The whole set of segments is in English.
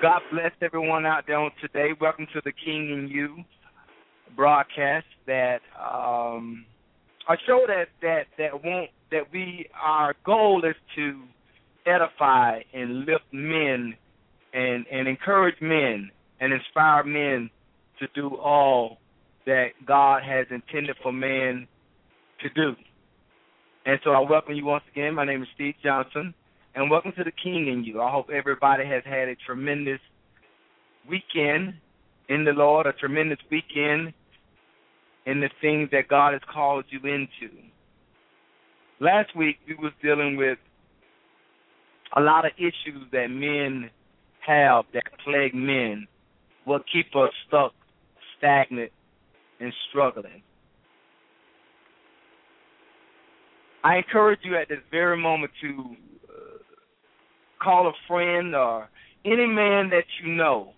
God bless everyone out there on today. Welcome to the King In You broadcast. That um, a show that that that won't that we our goal is to edify and lift men and and encourage men and inspire men to do all that God has intended for man to do. And so I welcome you once again. My name is Steve Johnson, and welcome to the King In You. I hope everybody has had a tremendous weekend in the Lord, a tremendous weekend in the things that God has called you into. Last week we was dealing with a lot of issues that men have that plague men, what keep us stuck, stagnant, and struggling. I encourage you at this very moment to call a friend or any man that you know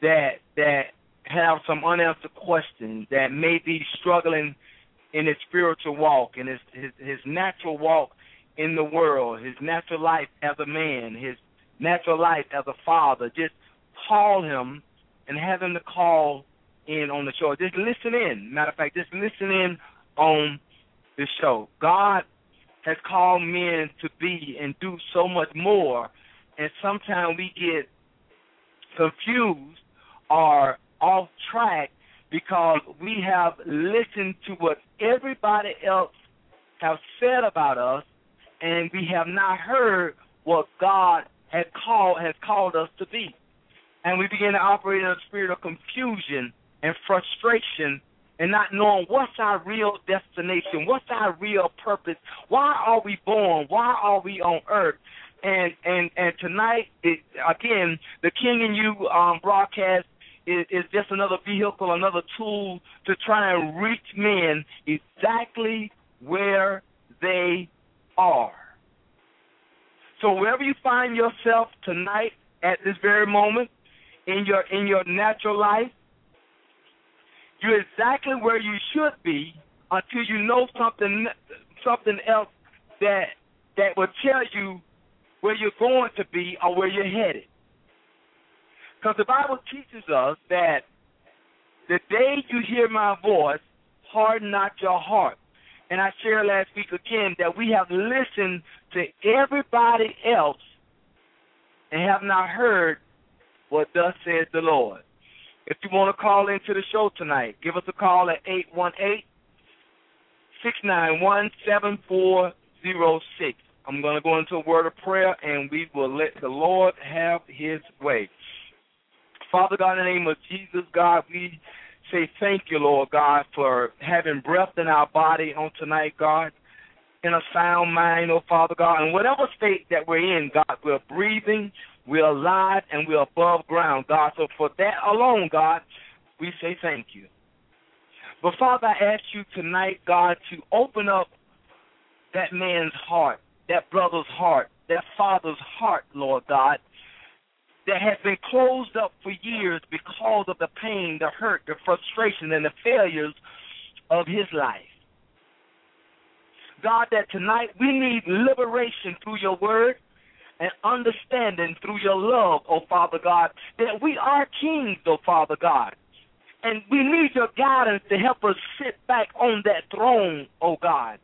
that that have some unanswered questions that may be struggling in his spiritual walk and his his, his natural walk in the world, his natural life as a man, his natural life as a father. Just call him and have him to call in on the show. Just listen in. Matter of fact, just listen in on the show. God has called men to be and do so much more, and sometimes we get confused or off track because we have listened to what everybody else have said about us, and we have not heard what God has called has called us to be, and we begin to operate in a spirit of confusion and frustration and not knowing what's our real destination, what's our real purpose, why are we born, why are we on earth. And and and tonight, it, again, the King In You um, broadcast is, is just another vehicle, another tool to try and reach men exactly where they are. So wherever you find yourself tonight, at this very moment, in your in your natural life, you're exactly where you should be until you know something something else that that will tell you where you're going to be or where you're headed. Because the Bible teaches us that the day you hear my voice, harden not your heart. And I shared last week again that we have listened to everybody else and have not heard what thus says the Lord. If you want to call into the show tonight, give us a call at 818 691 7406. I'm going to go into a word of prayer and we will let the Lord have his way. Father God, in the name of Jesus, God, we say thank you, Lord God, for having breath in our body on tonight, God, in a sound mind, oh Father God. In whatever state that we're in, God, we're breathing, we're alive and we're above ground, God. So for that alone, God, we say thank you. But Father, I ask you tonight, God, to open up that man's heart, that brother's heart, that father's heart, Lord God, that has been closed up for years because of the pain, the hurt, the frustration, and the failures of his life. God, that tonight we need liberation through your word and understanding through your love, oh Father God, that we are kings, oh Father God. And we need your guidance to help us sit back on that throne, oh God.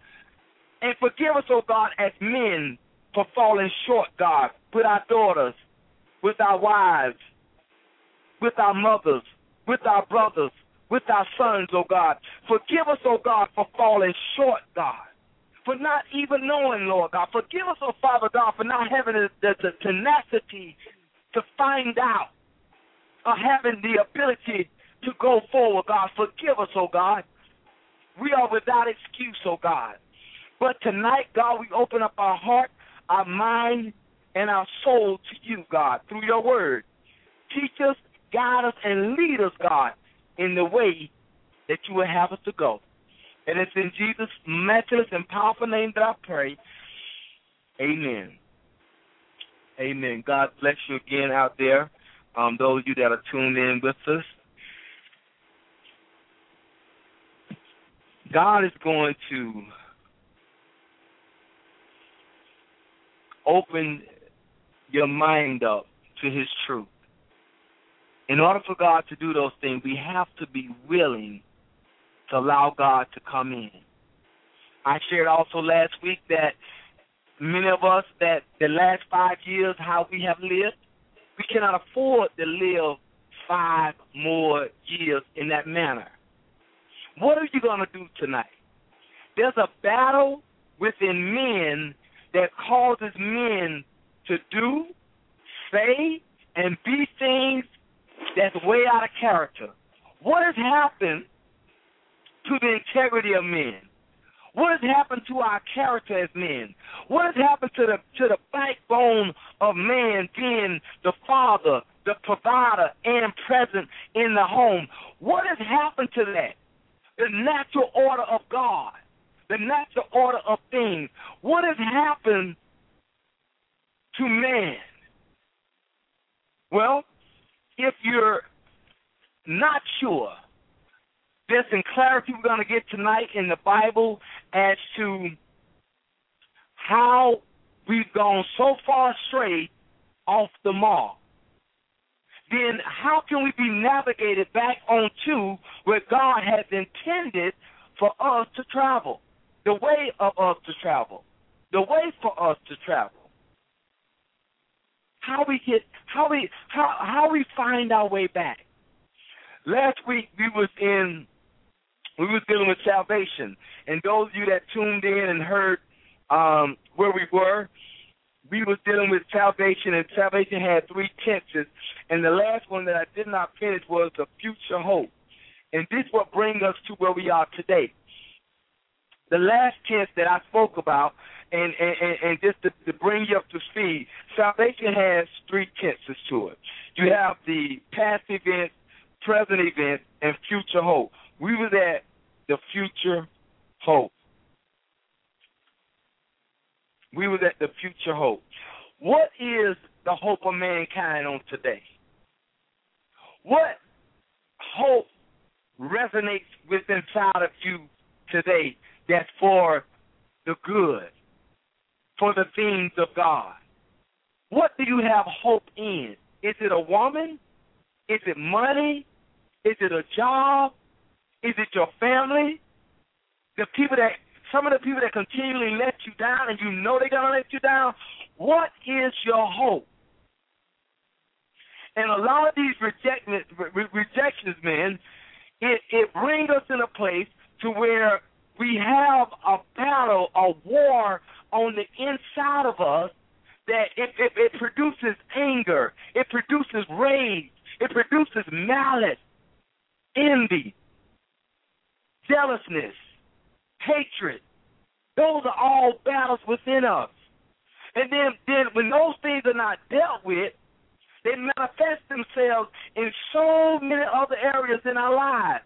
And forgive us, oh God, as men for falling short, God, with our daughters, with our wives, with our mothers, with our brothers, with our sons, oh God. Forgive us, oh God, for falling short, God for not even knowing, Lord God. Forgive us, oh Father God, for not having the, the, the tenacity to find out or having the ability to go forward, God. Forgive us, oh God. We are without excuse, oh God. But tonight, God, we open up our heart, our mind, and our soul to you, God, through your word. Teach us, guide us, and lead us, God, in the way that you would have us to go. And it's in Jesus' matchless and powerful name that I pray. Amen. Amen. God bless you again out there. Um, those of you that are tuned in with us. God is going to open your mind up to his truth. in order for God to do those things, we have to be willing to allow God to come in. I shared also last week that many of us that the last five years how we have lived, we cannot afford to live five more years in that manner. What are you going to do tonight? There's a battle within men that causes men to do, say, and be things that's way out of character. What has happened to the integrity of men? What has happened to our character as men? What has happened to the to the backbone of man being the father, the provider, and present in the home? What has happened to that? The natural order of God, the natural order of things. What has happened to man? Well, if you're not sure, there's some clarity we're going to get tonight in the Bible as to how we've gone so far astray off the mark. Then how can we be navigated back onto where God has intended for us to travel? The way of us to travel. The way for us to travel how we get how we how how we find our way back. Last week we was in we was dealing with salvation, and those of you that tuned in and heard um, where we were, we was dealing with salvation, and salvation had three tenses, and the last one that I did not finish was the future hope, and this what brings us to where we are today. The last tense that I spoke about and and, and just to, to bring you up to speed, salvation has three tenses to it. You have the past event, present event, and future hope. We were at the future hope. We were at the future hope. What is the hope of mankind on today? What hope resonates with inside of you today that's for the good? for the things of God. What do you have hope in? Is it a woman? Is it money? Is it a job? Is it your family? The people that some of the people that continually let you down and you know they're gonna let you down. What is your hope? And a lot of these rejections, man, it it brings us in a place to where we have a battle, a war on the inside of us that it, it, it produces anger, it produces rage, it produces malice, envy, jealousness, hatred. Those are all battles within us. And then, then when those things are not dealt with, they manifest themselves in so many other areas in our lives.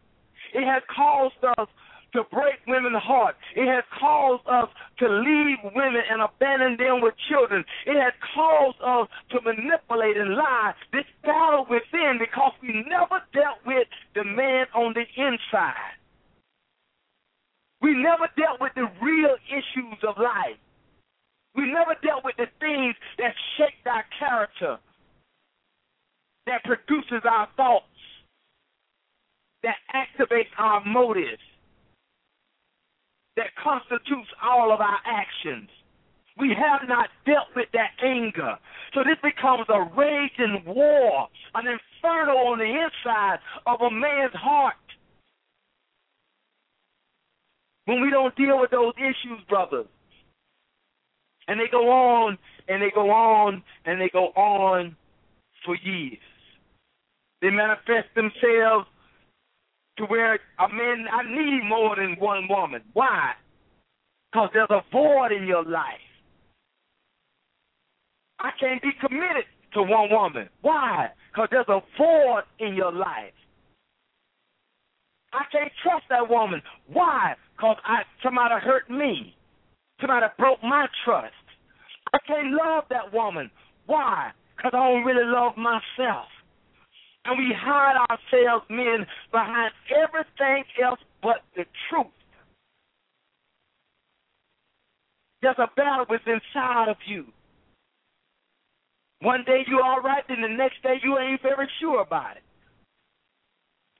It has caused us to break women's hearts. It has caused us to leave women and abandon them with children. It has caused us to manipulate and lie. This battle within because we never dealt with the man on the inside. We never dealt with the real issues of life. We never dealt with the things that shape our character, that produces our thoughts, that activates our motives that constitutes all of our actions. We have not dealt with that anger. So this becomes a raging war, an inferno on the inside of a man's heart. When we don't deal with those issues, brother. And they go on and they go on and they go on for years. They manifest themselves to where a man I need more than one woman. Why? Because there's a void in your life. I can't be committed to one woman. Why? Because there's a void in your life. I can't trust that woman. Why? Because I somebody hurt me. Somebody broke my trust. I can't love that woman. Why? Because I don't really love myself and we hide ourselves, men, behind everything else but the truth. There's a battle within inside of you. One day you're all right, then the next day you ain't very sure about it.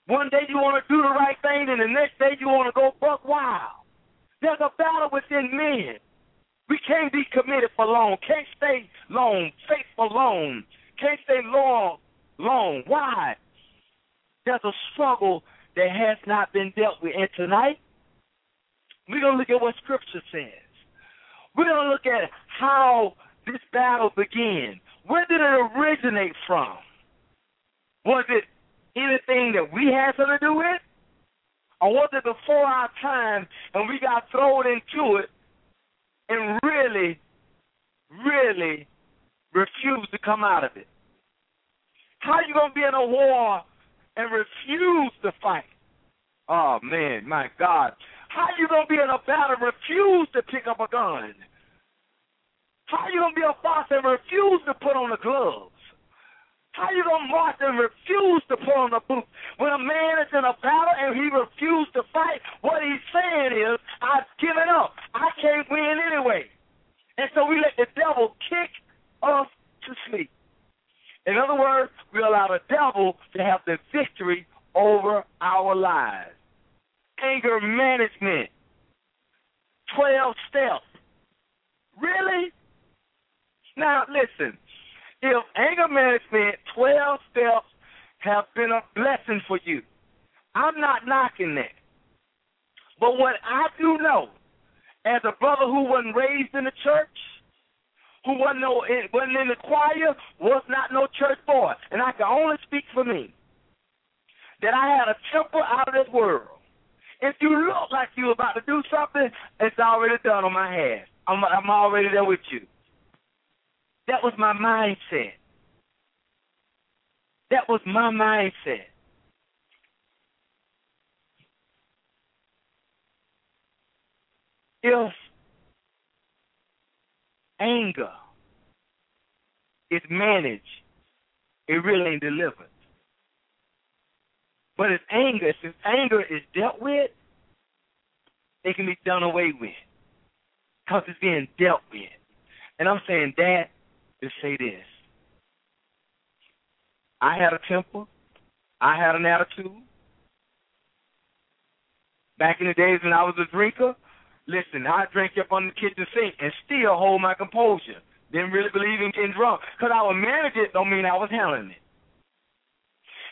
One day you want to do the right thing, and the next day you want to go buck wild. There's a battle within men. We can't be committed for long. Can't stay long, faithful long. Can't stay long, long. Why? There's a struggle that has not been dealt with. And tonight, we're going to look at what Scripture says. We're going to look at how this battle began. Where did it originate from? Was it anything that we had something to do with? Or was it before our time and we got thrown into it and really, really refused to come out of it? How you to be in a war and refuse to fight? Oh, man, my God. How you to be in a battle and refuse to pick up a gun? How you to be a boss and refuse to put on the gloves? How you gonna march and refuse to put on the boots? When a man is in a battle and he refused to fight, what he's saying is, I've given up. I can't win anyway. And so we let the devil kick us to sleep. In other words, we allow the devil to have the victory over our lives. Anger management. 12 steps. Really? Now, listen. If anger management 12 steps have been a blessing for you, I'm not knocking that. But what I do know, as a brother who wasn't raised in the church, who wasn't, no, wasn't in the choir, was not no church boy, and I can only speak for me, that I had a temper out of this world. If you look like you're about to do something, it's already done on my head. I'm, I'm already there with you. That was my mindset. That was my mindset. If anger is managed, it really ain't delivered. But if anger, if anger is dealt with, it can be done away with. Because it's being dealt with. And I'm saying, Dad, to say this. I had a temper. I had an attitude. Back in the days when I was a drinker, listen, I drank up on the kitchen sink and still hold my composure. Didn't really believe in getting drunk. Because I would manage it don't mean I was handling it.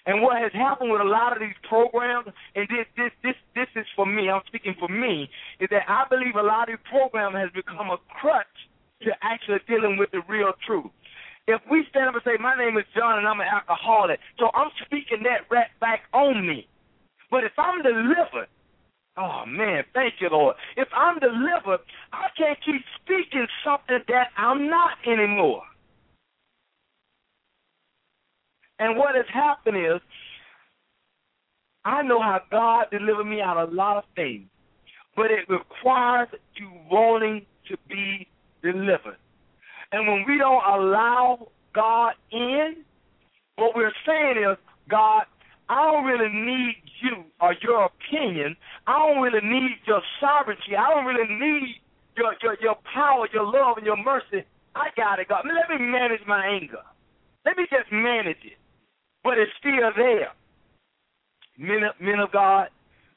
And what has happened with a lot of these programs, and this this this this is for me, I'm speaking for me, is that I believe a lot of these programs has become a crutch to actually dealing with the real truth. If we stand up and say, My name is John and I'm an alcoholic, so I'm speaking that right back on me. But if I'm delivered, oh man, thank you, Lord. If I'm delivered, I can't keep speaking something that I'm not anymore. And what has happened is, I know how God delivered me out of a lot of things, but it requires you wanting to be delivered. And when we don't allow God in, what we're saying is, God, I don't really need you or your opinion. I don't really need your sovereignty. I don't really need your your, your power, your love, and your mercy. I got it, God. Let me manage my anger. Let me just manage it. But it's still there. Men, men of God,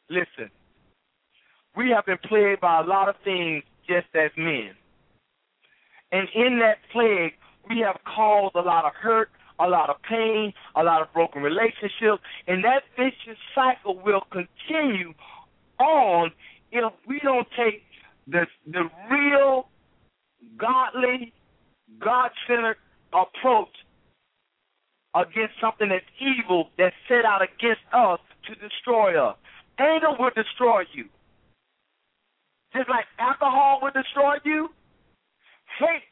listen. We have been plagued by a lot of things just as men. And in that plague, we have caused a lot of hurt, a lot of pain, a lot of broken relationships, and that vicious cycle will continue on if we don't take the the real godly, God centered approach against something that's evil that's set out against us to destroy us. Anger will destroy you. Just like alcohol will destroy you, Hate,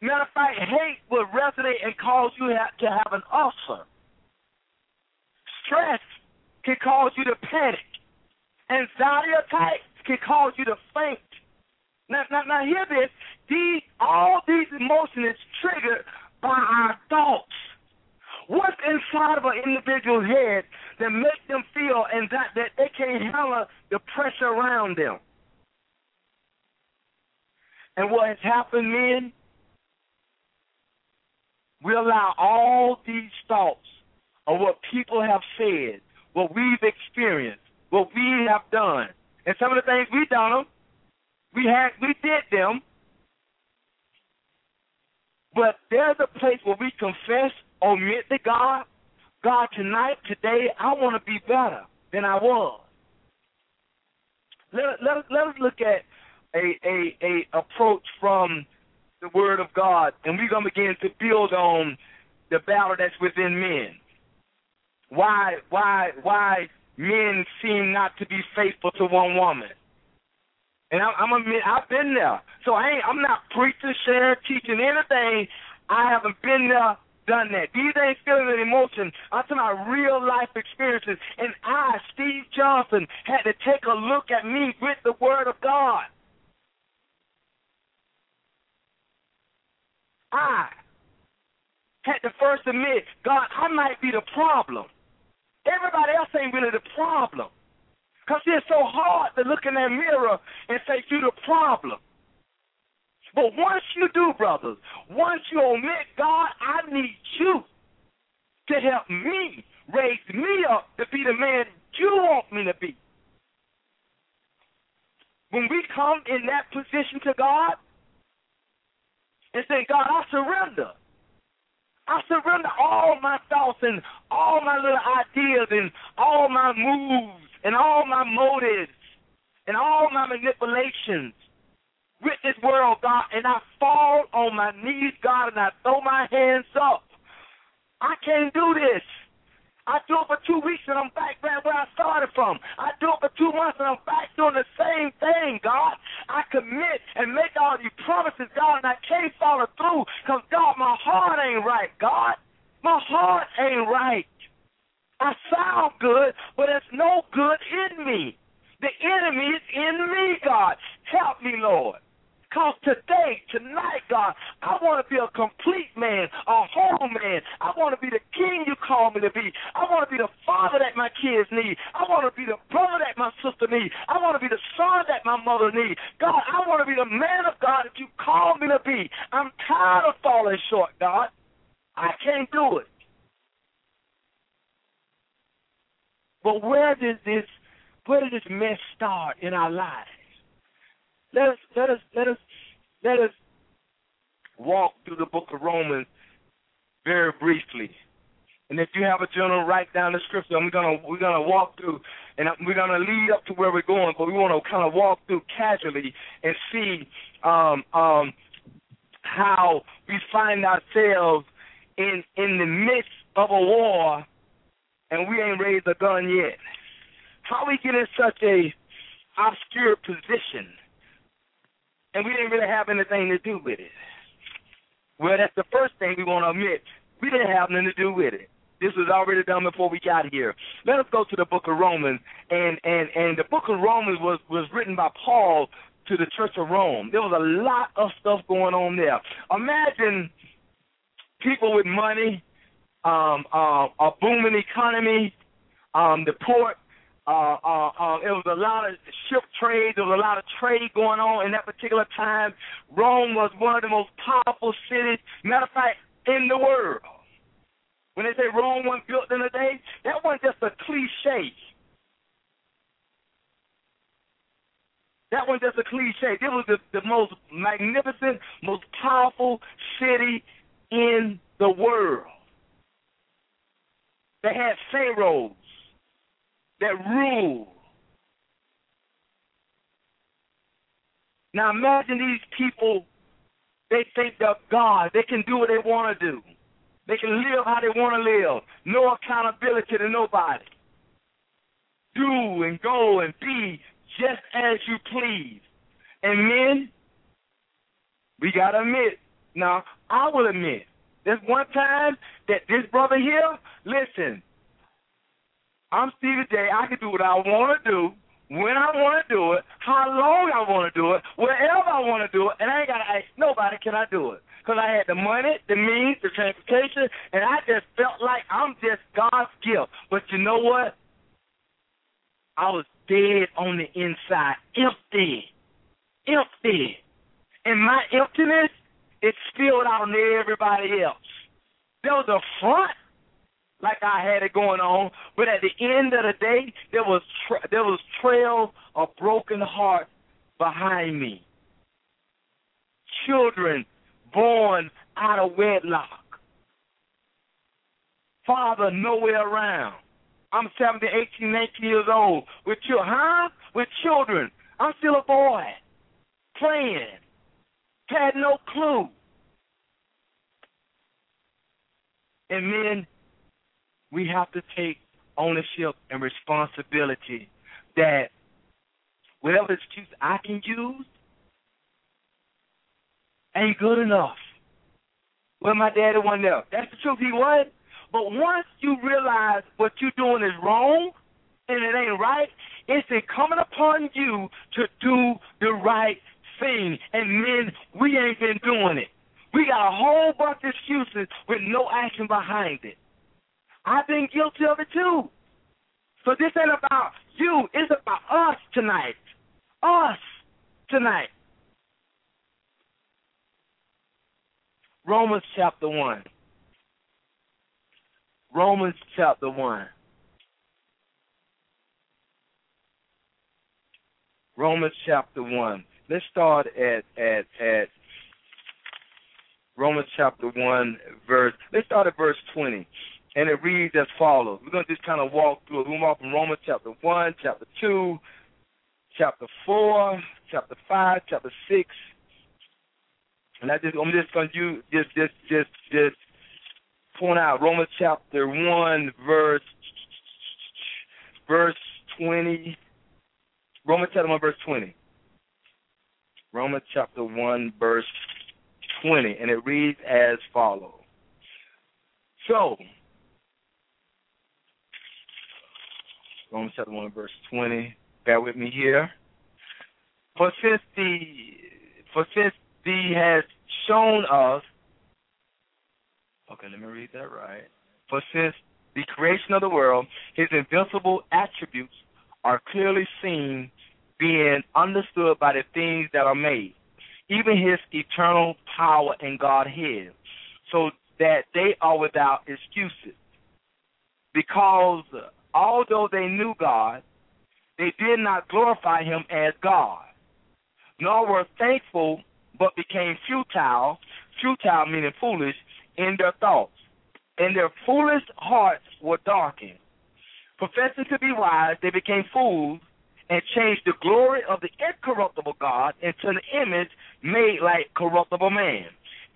matter of fact, hate will resonate and cause you to have an ulcer. Stress can cause you to panic. Anxiety attacks can cause you to faint. Now, now, now hear this. These, all these emotions is triggered by our thoughts. What's inside of an individual's head that makes them feel and that, that they can't handle the pressure around them? And what has happened, men, we allow all these thoughts of what people have said, what we've experienced, what we have done. And some of the things we done we had we did them. But there's a place where we confess, omit to God, God, tonight, today, I want to be better than I was. Let, let, let us look at a, a, a approach from the Word of God, and we're to begin to build on the battle that's within men. Why, why, why men seem not to be faithful to one woman? And I'm admit I've been there. So I ain't, I'm not preaching, sharing, teaching anything. I haven't been there, done that. These ain't feelings and emotions. I'm talking about real life experiences. And I, Steve Johnson, had to take a look at me with the Word of God. I had to first admit, God, I might be the problem. Everybody else ain't really the problem. Because it's so hard to look in that mirror and say, you the problem. But once you do, brothers, once you admit, God, I need you to help me, raise me up to be the man you want me to be. When we come in that position to God and say, God, I surrender. I surrender all my thoughts and all my little ideas and all my moves and all my motives and all my manipulations with this world, God, and I fall on my knees, God, and I throw my hands up. I can't do this. I do it for two weeks and I'm back right where I started from. I do it for two months and I'm back doing the same thing, God. I commit and make all these promises, God, and I can't follow through because, God, my heart ain't right, God. My heart ain't right. I sound good, but there's no good in me. The enemy is in me, God. Help me, Lord. Because today, tonight, God, I want to be a complete man, a whole man. I want to be the king you call me to be. I want to be the father that my kids need. I want to be the brother that my sister needs. I want to be the son that my mother needs. God, I want to be the man of God that you call me to be. I'm tired of falling short, God. I can't do it. But where does this where does this mess start in our lives? Let us let us let us let us walk through the book of Romans very briefly. And if you have a journal, write down the scripture. We're gonna we're gonna walk through, and we're gonna lead up to where we're going. But we want to kind of walk through casually and see um, um, how we find ourselves in in the midst of a war, and we ain't raised a gun yet. How we get in such a obscure position and we didn't really have anything to do with it. Well, that's the first thing we want to admit. We didn't have nothing to do with it. This was already done before we got here. Let us go to the book of Romans, and and and the book of Romans was was written by Paul to the Church of Rome. There was a lot of stuff going on there. Imagine people with money, um, uh, a booming economy, um, the port uh, uh, uh, it was a lot of ship trade. There was a lot of trade going on in that particular time. Rome was one of the most powerful cities, matter of fact, in the world. When they say Rome wasn't built in a day, that wasn't just a cliche. That wasn't just a cliche. It was the, the most magnificent, most powerful city in the world. They had pharaohs that rule. Now imagine these people, they think they're God. They can do what they want to do. They can live how they want to live. No accountability to nobody. Do and go and be just as you please. And men, we got to admit, now I will admit, there's one time that this brother here, listen, I'm Stevie J. I can do what I want to do, when I want to do it, how long I want to do it, wherever I want to do it, and I ain't got to ask nobody, can I do it? Because I had the money, the means, the transportation, and I just felt like I'm just God's gift. But you know what? I was dead on the inside, empty, empty. And my emptiness, it spilled out on everybody else. There was a front, like I had it going on, but at the end of the day, there was tra- there was trail of broken heart behind me. Children born out of wedlock. Father nowhere around. I'm 17, 18, 19 years old with children, huh? With children. I'm still a boy, playing. Had no clue. And men, we have to take ownership and responsibility that whatever excuse I can use ain't good enough. Well, my daddy wasn't there. That's the truth. He was. But once you realize what you're doing is wrong and it ain't right, it's incumbent upon you to do the right thing. And men, we ain't been doing it. We got a whole bunch of excuses with no action behind it. I've been guilty of it too. So this ain't about you. It's about us tonight. Us tonight. Romans chapter 1. Romans chapter 1. Romans chapter 1. Let's start at, at, at Romans chapter 1, verse, let's start at verse 20. And it reads as follows. We're going to just kind of walk through it. We're going to walk from Romans chapter 1, chapter 2, chapter 4, chapter 5, chapter 6. And I just, I'm just going to just, just, just, just point out Romans chapter 1, verse, verse 20. Romans chapter 1, verse 20. Romans chapter 1, verse 20, and it reads as follows. So, Romans chapter 1, verse 20. Bear with me here. For since the for since he has shown us Okay, let me read that right. For since the creation of the world, his invincible attributes are clearly seen, being understood by the things that are made even his eternal power and Godhead, so that they are without excuses. Because although they knew God, they did not glorify him as God, nor were thankful, but became futile, futile meaning foolish, in their thoughts. And their foolish hearts were darkened. Professing to be wise, they became fools and changed the glory of the incorruptible God into an image made like corruptible man,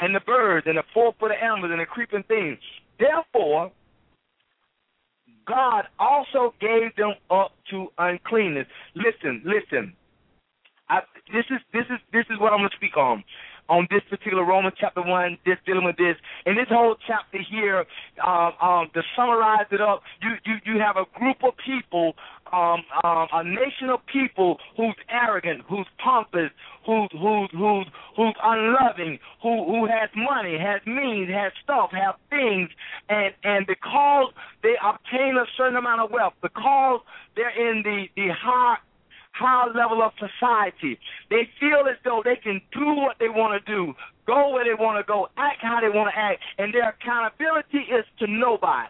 and the birds and the four footed animals and the creeping things. Therefore, God also gave them up to uncleanness. Listen, listen. I, this is this is this is what I'm going to speak on on this particular Romans chapter one, this dealing with this, and this whole chapter here. Um, um, to summarize it up, you you you have a group of people, um, um, a nation of people who's arrogant, who's pompous, who's who's who's who's unloving, who who has money, has means, has stuff, have things, and and because they obtain a certain amount of wealth, because they're in the the high high level of society. They feel as though they can do what they want to do, go where they want to go, act how they want to act, and their accountability is to nobody.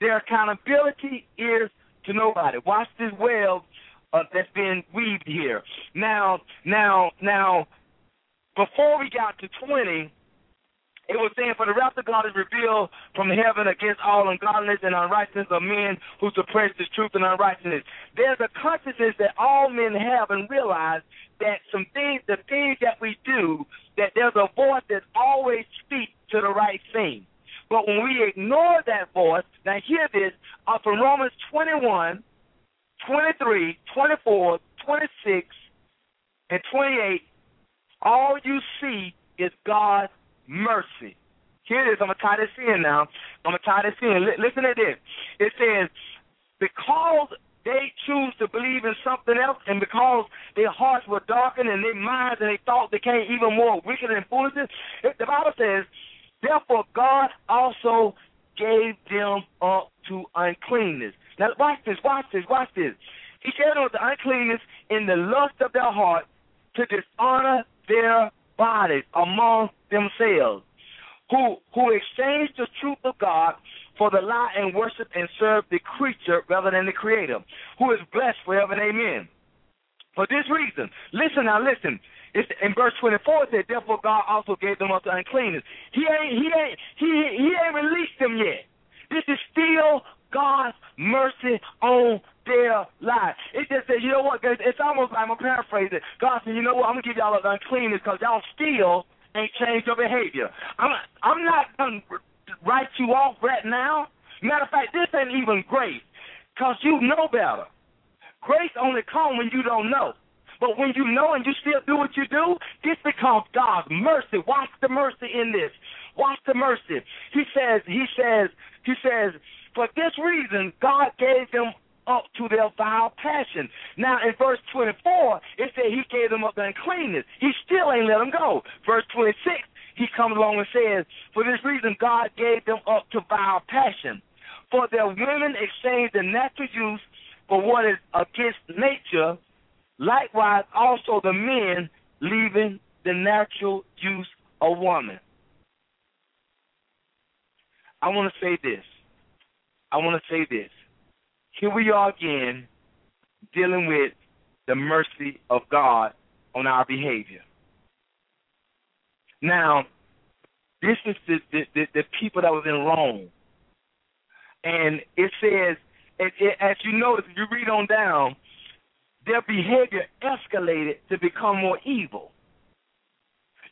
Their accountability is to nobody. Watch this web uh, that's been weaved here. Now, now, now, before we got to 20, it was saying, For the wrath of God is revealed from heaven against all ungodliness and unrighteousness of men who suppress the truth and unrighteousness. There's a consciousness that all men have and realize that some things, the things that we do, that there's a voice that always speaks to the right thing. But when we ignore that voice, now hear this, uh, from Romans 21, 23, 24, 26, and 28, all you see is God's mercy. Here it is. I'm going to tie this in now. I'm going to tie this in. L- listen to this. It says, because they choose to believe in something else, and because their hearts were darkened and their minds and they thought they came even more wicked and foolishness, the Bible says, therefore God also gave them up to uncleanness. Now watch this, watch this, watch this. He gave them the uncleanness in the lust of their heart to dishonor their bodies among themselves, who who exchanged the truth of God for the lie and worship and serve the creature rather than the creator, who is blessed forever and amen. For this reason, listen now, listen. It's, in verse 24 it said, Therefore God also gave them up to uncleanness. He ain't he ain't he he ain't released them yet. This is still God's mercy on their lives. It just says, you know what, it's almost like I'm gonna paraphrase it. God said, you know what, I'm gonna give y'all the uncleanness because y'all still ain't changed your behavior. I'm I'm not gonna write you off right now. Matter of fact, this ain't even grace, because you know better. Grace only comes when you don't know. But when you know and you still do what you do, this becomes God's mercy. Watch the mercy in this. Watch the mercy. He says, he says, he says, for this reason, God gave them up to their vile passion. Now, in verse 24, it said he gave them up to uncleanness. He still ain't let them go. Verse 26, he comes along and says, For this reason, God gave them up to vile passion. For their women exchanged the natural use for what is against nature, likewise also the men leaving the natural use of woman. I want to say this. I want to say this. Here we are again dealing with the mercy of God on our behavior. Now, this is the, the, the, people that was in Rome. And it says, as you notice, if you read on down, their behavior escalated to become more evil.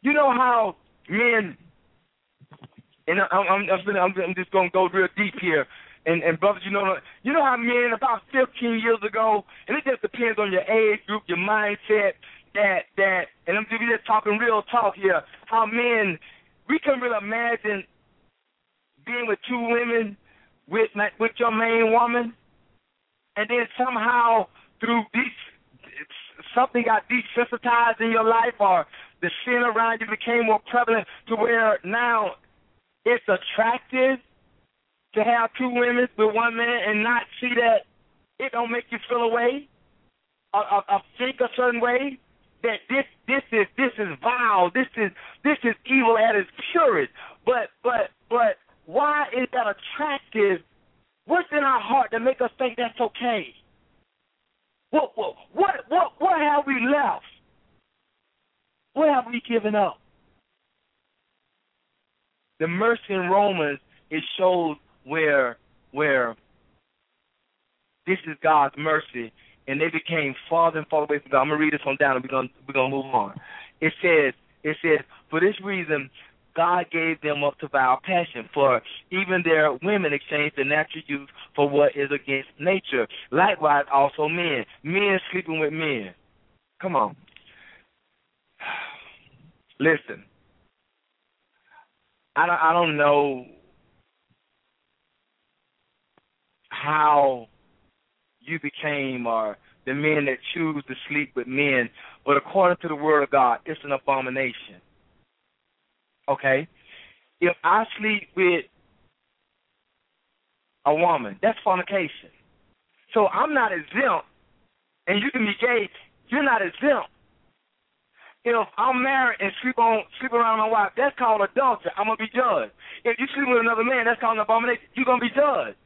You know how men, and I'm, I'm, I'm, I'm just going to go real deep here, and, and brothers, you know, you know how men about 15 years ago, and it just depends on your age group, your mindset, that that, and I'm just talking real talk here. How men, we can really imagine being with two women with with your main woman, and then somehow through these something got desensitized in your life, or the sin around you became more prevalent to where now it's attractive to have two women with one man and not see that it don't make you feel a way, or, or, or think a certain way, that this this is this is vile, this is this is evil at its purest. But but but why is that attractive? What's in our heart that make us think that's okay? What what what what, what have we left? What have we given up? The mercy in Romans it shows where where this is God's mercy, and they became farther and farther away from God. I'm gonna read this on down, and we're gonna we're gonna move on. It says it says for this reason. God gave them up to vile passion, for even their women exchanged the natural use for what is against nature. Likewise, also men, men sleeping with men. Come on, listen. I don't, I don't know how you became or the men that choose to sleep with men, but according to the word of God, it's an abomination. Okay? If I sleep with a woman, that's fornication. So I'm not exempt, and you can be gay, you're not exempt. If I'm married and sleep on sleep around my wife, that's called adultery. I'm gonna be judged. If you sleep with another man, that's called an abomination. You're gonna be judged.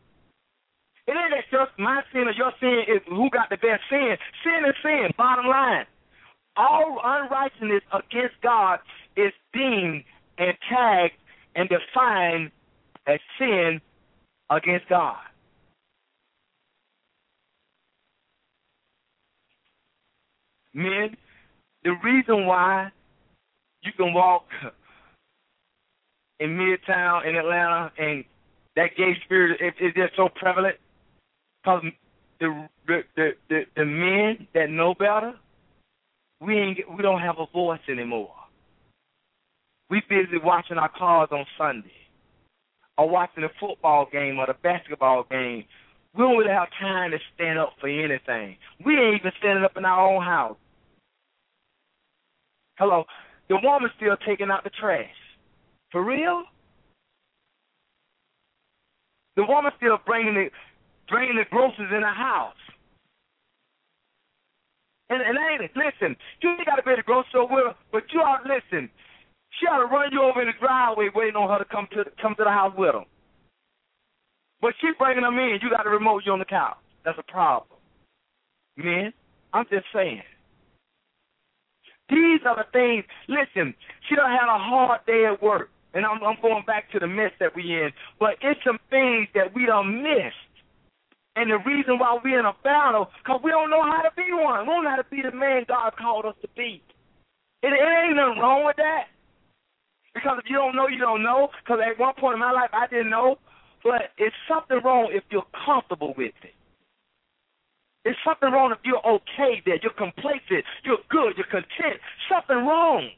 It ain't that just my sin or your sin is who got the best sin. Sin is sin, bottom line. All unrighteousness against God is deemed and tagged and defined as sin against God. Men, the reason why you can walk in Midtown in Atlanta and that gay spirit is, is just so prevalent Cause the the the the, the men that know better, we ain't we don't have a voice anymore. We busy watching our cars on Sunday, or watching the football game or the basketball game. We don't really have time to stand up for anything. We ain't even standing up in our own house. Hello, the woman's still taking out the trash. For real? The woman's still bringing the bringing the groceries in the house. And, and ain't it? Listen, you ain't got to be the grocery store but you ought listen. She ought to run you over in the driveway waiting on her to come to come to the house with her. But she bringing them in. You got a remote. You on the couch. That's a problem. Men, I'm just saying. These are the things. Listen, she done had a hard day at work, and I'm, I'm going back to the mess that we in. But it's some things that we done missed. And the reason why we're in a battle, because we don't know how to be one. We don't know how to be the man God called us to be. It, it ain't nothing wrong with that. Because if you don't know, you don't know. Because at one point in my life, I didn't know. But it's something wrong if you're comfortable with it. It's something wrong if you're okay there. You're complacent. You're good. You're content. Something wrong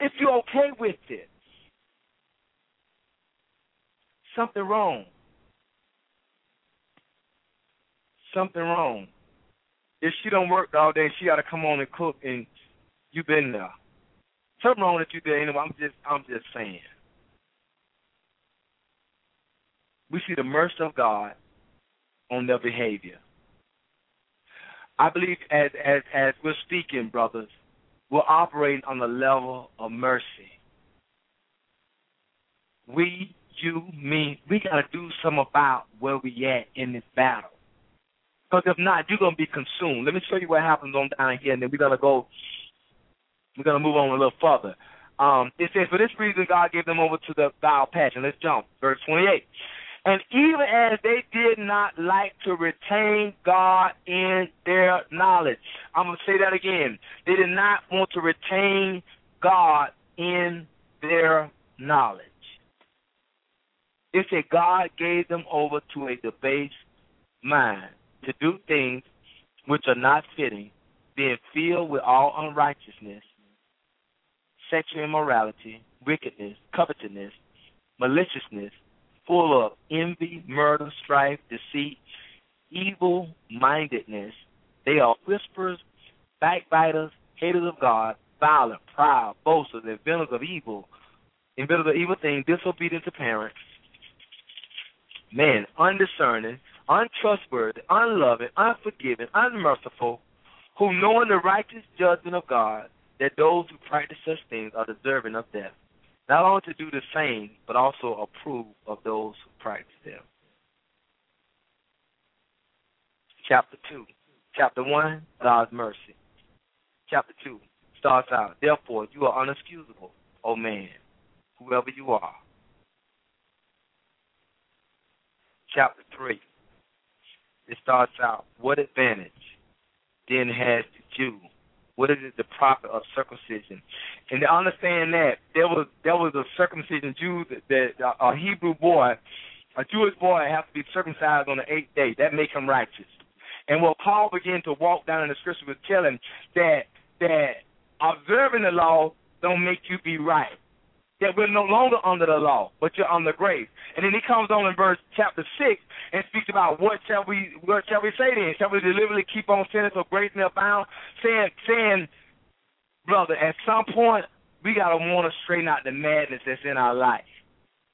if you're okay with it. Something wrong. something wrong. If she don't work all day, she got to come on and cook, and you've been there. Something wrong that you did. Anyway, I'm just, I'm just saying. We see the mercy of God on their behavior. I believe as as as we're speaking, brothers, we're operating on the level of mercy. We, you, me, we got to do something about where we at in this battle. Because if not, you're gonna be consumed. Let me show you what happens on down here, and then we're gonna go. We're gonna move on a little further. Um, it says, for this reason, God gave them over to the vile passion. Let's jump, verse 28. And even as they did not like to retain God in their knowledge. I'm going to say that again. They did not want to retain God in their knowledge. It said God gave them over to a debased mind to do things which are not fitting, being filled with all unrighteousness, sexual immorality, wickedness, covetousness, maliciousness, full of envy, murder, strife, deceit, evil mindedness. They are whisperers, backbiters, haters of God, violent, proud, boasters, inventors of evil, inventors of evil things, disobedient to parents, men, undiscerning, untrustworthy, unloving, unforgiving, unmerciful, who knowing the righteous judgment of God, that those who practice such things are deserving of death, not only to do the same, but also approve of those who practice them. Chapter 2. Chapter 1, God's mercy. Chapter 2 starts out, Therefore, you are unexcusable, O man, whoever you are. Chapter 3 it starts out, what advantage then has the Jew? What is it the profit of circumcision? And to understand that there was there was a circumcision Jew that, that a Hebrew boy, a Jewish boy has to be circumcised on the eighth day. That make him righteous. And what Paul began to walk down in the scripture was telling that that observing the law don't make you be right that we're no longer under the law, but you're under grace. And then he comes on in verse chapter six and speaks about what shall we what shall we say then? Shall we deliberately keep on sinning so grace may abound? Saying saying, brother, at some point we gotta want to straighten out the madness that's in our life.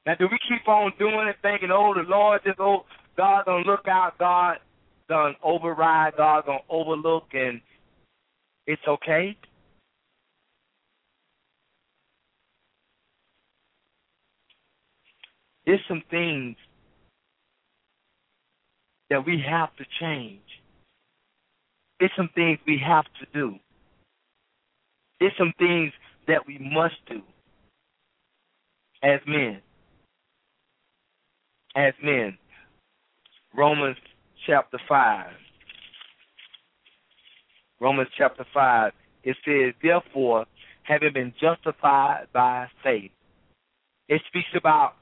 Now do we keep on doing it thinking, oh the Lord just oh God gonna look out, God gonna override, God gonna overlook and it's okay? There's some things that we have to change. It's some things we have to do. It's some things that we must do as men. As men. Romans chapter 5. Romans chapter 5. It says, Therefore, having been justified by faith. It speaks about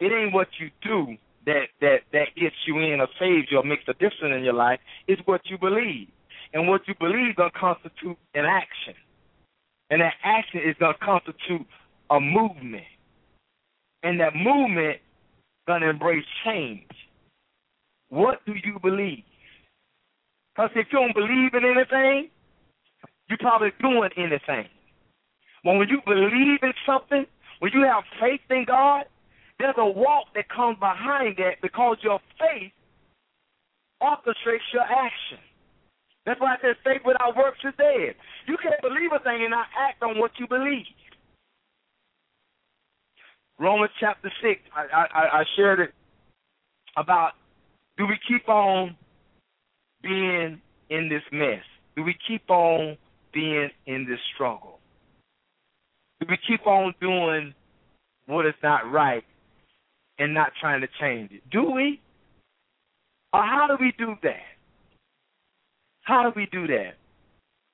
it ain't what you do that that that gets you in or saves you or makes a difference in your life. It's what you believe, and what you believe gonna constitute an action, and that action is gonna constitute a movement, and that movement gonna embrace change. What do you believe? Because if you don't believe in anything, you're probably doing anything. But when you believe in something, when you have faith in God, there's a walk that comes behind that because your faith orchestrates your action. That's why I said faith without works is dead. You can't believe a thing and not act on what you believe. Romans chapter six. I, I, I shared it about do we keep on being in this mess? Do we keep on being in this struggle? Do we keep on doing what is not right and not trying to change it? Do we? Or how do we do that? How do we do that?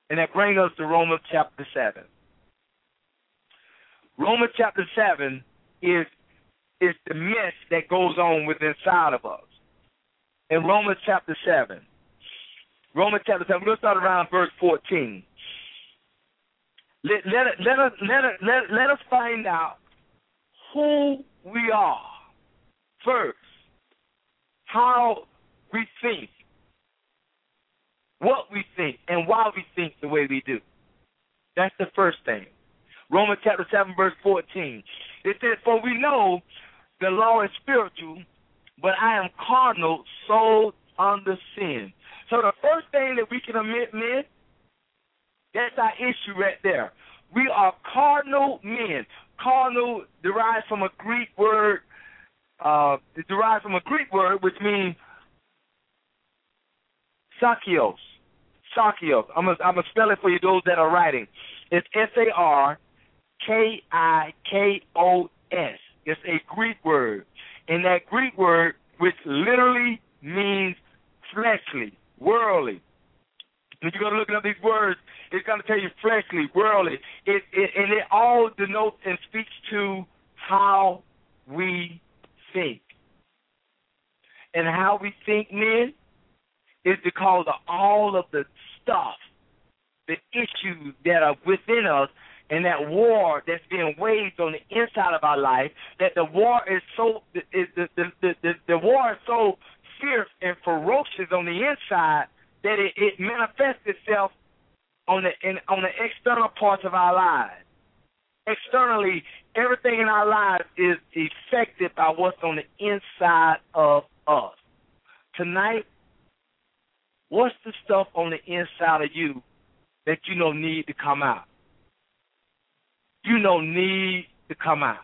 And that brings us to Romans chapter 7. Romans chapter 7 is, is the mess that goes on within inside of us. In Romans chapter 7, Romans chapter 7, we'll start around verse 14. Let, let, let, us, let, us, let, let us find out who we are first, how we think, what we think, and why we think the way we do. That's the first thing. Romans chapter 7, verse 14. It says, For we know the law is spiritual, but I am carnal, sold under sin. So the first thing that we can admit, men, that's our issue right there. We are carnal men. Carnal derives from a Greek word. Uh, it derives from a Greek word which means sarkios. Sarkios. I'm gonna I'm gonna spell it for you. Those that are writing. It's S A R K I K O S. It's a Greek word, and that Greek word, which literally means fleshly, worldly. When you go to looking up these words, it's going to tell you fleshly, worldly. It, it and it all denotes and speaks to how we think. And how we think, men, is because of all of the stuff, the issues that are within us, and that war that's being waged on the inside of our life. That the war is so the the the, the, the war is so fierce and ferocious on the inside that it, it manifests itself on the in, on the external parts of our lives. Externally, everything in our lives is affected by what's on the inside of us. Tonight, what's the stuff on the inside of you that you know need to come out? You know need to come out.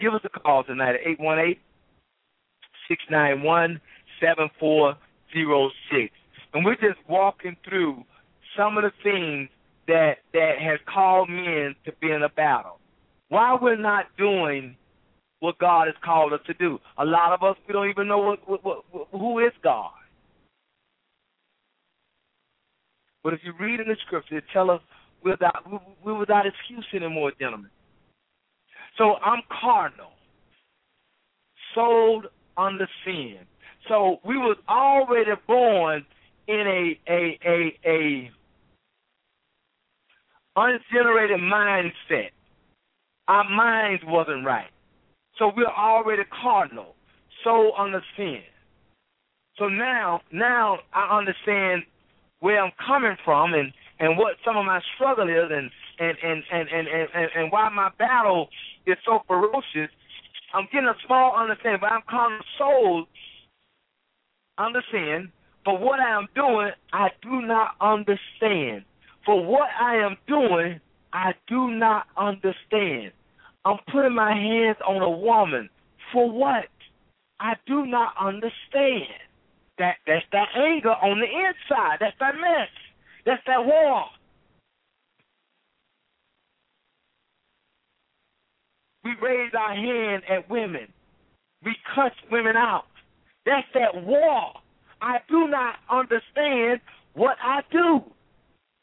Give us a call tonight at 818 691 7406. And we're just walking through some of the things that that has called men to be in a battle. Why we're not doing what God has called us to do. A lot of us we don't even know what, what, what, who is God. But if you read in the scripture, it tells us without we're without excuse anymore, gentlemen. So I'm carnal, sold under sin. So we was already born in a a a a ungenerated mindset. Our minds wasn't right. So we're already carnal, so under sin. So now now I understand where I'm coming from and, and what some of my struggle is and and, and, and, and, and, and why my battle is so ferocious. I'm getting a small understanding, but I'm calling soul understand. For what I am doing, I do not understand. For what I am doing, I do not understand. I'm putting my hands on a woman. For what? I do not understand. That that's that anger on the inside. That's that mess. That's that war. We raise our hand at women. We cuss women out. That's that war. I do not understand what I do.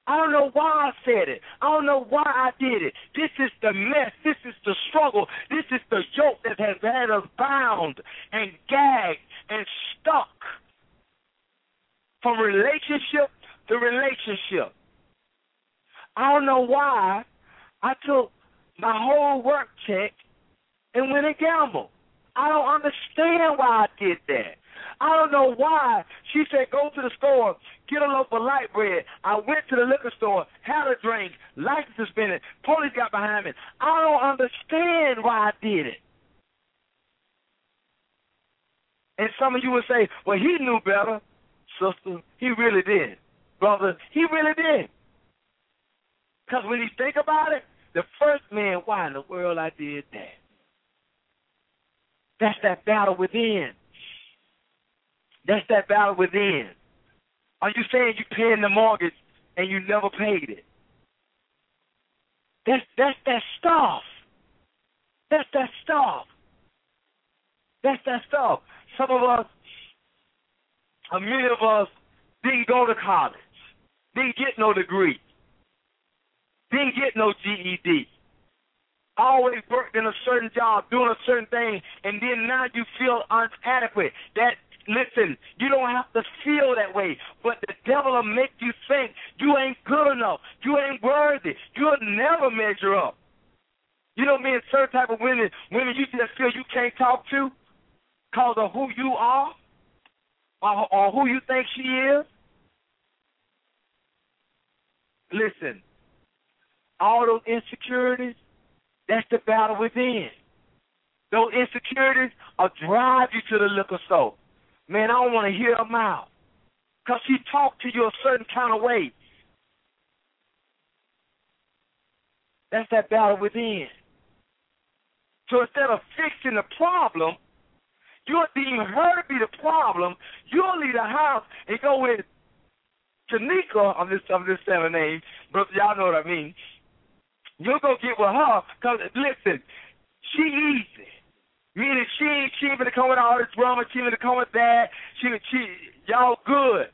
I don't know why I said it. I don't know why I did it. This is the mess. This is the struggle. This is the yoke that has had us bound and gagged and stuck from relationship to relationship. I don't know why I took my whole work check and went and gambled. I don't understand why I did that. I don't know why. She said, go to the store, get a loaf of light bread. I went to the liquor store, had a drink, license suspended, police got behind me. I don't understand why I did it. And some of you would say, well, he knew better. Sister, he really did. Brother, he really did. Because when you think about it, the first man, why in the world I did that? That's that battle within. That's that battle within. Are you saying you're paying the mortgage and you never paid it? That's that's that stuff. That's that stuff. That's that stuff. Some of us, a many of us, didn't go to college, didn't get no degree, didn't get no GED. Always worked in a certain job, doing a certain thing, and then now you feel inadequate. That listen, you don't have to feel that way, but the devil will make you think you ain't good enough, you ain't worthy, you'll never measure up. You know me and certain type of women, women you just feel you can't talk to because of who you are or, or who you think she is. Listen, all those insecurities, that's the battle within. Those insecurities will drive you to the liquor store. Man, I don't want to hear them out. Because she talked to you a certain kind of way. That's that battle within. So instead of fixing the problem, you'll deem her to be the problem. You'll leave the house and go with Tanika, I'm just, I'm just saying name, but y'all know what I mean. You'll go get with her, because, listen, she easy. Meaning she ain't ain't gonna come with all this drama, she gonna come with that. She she y'all good.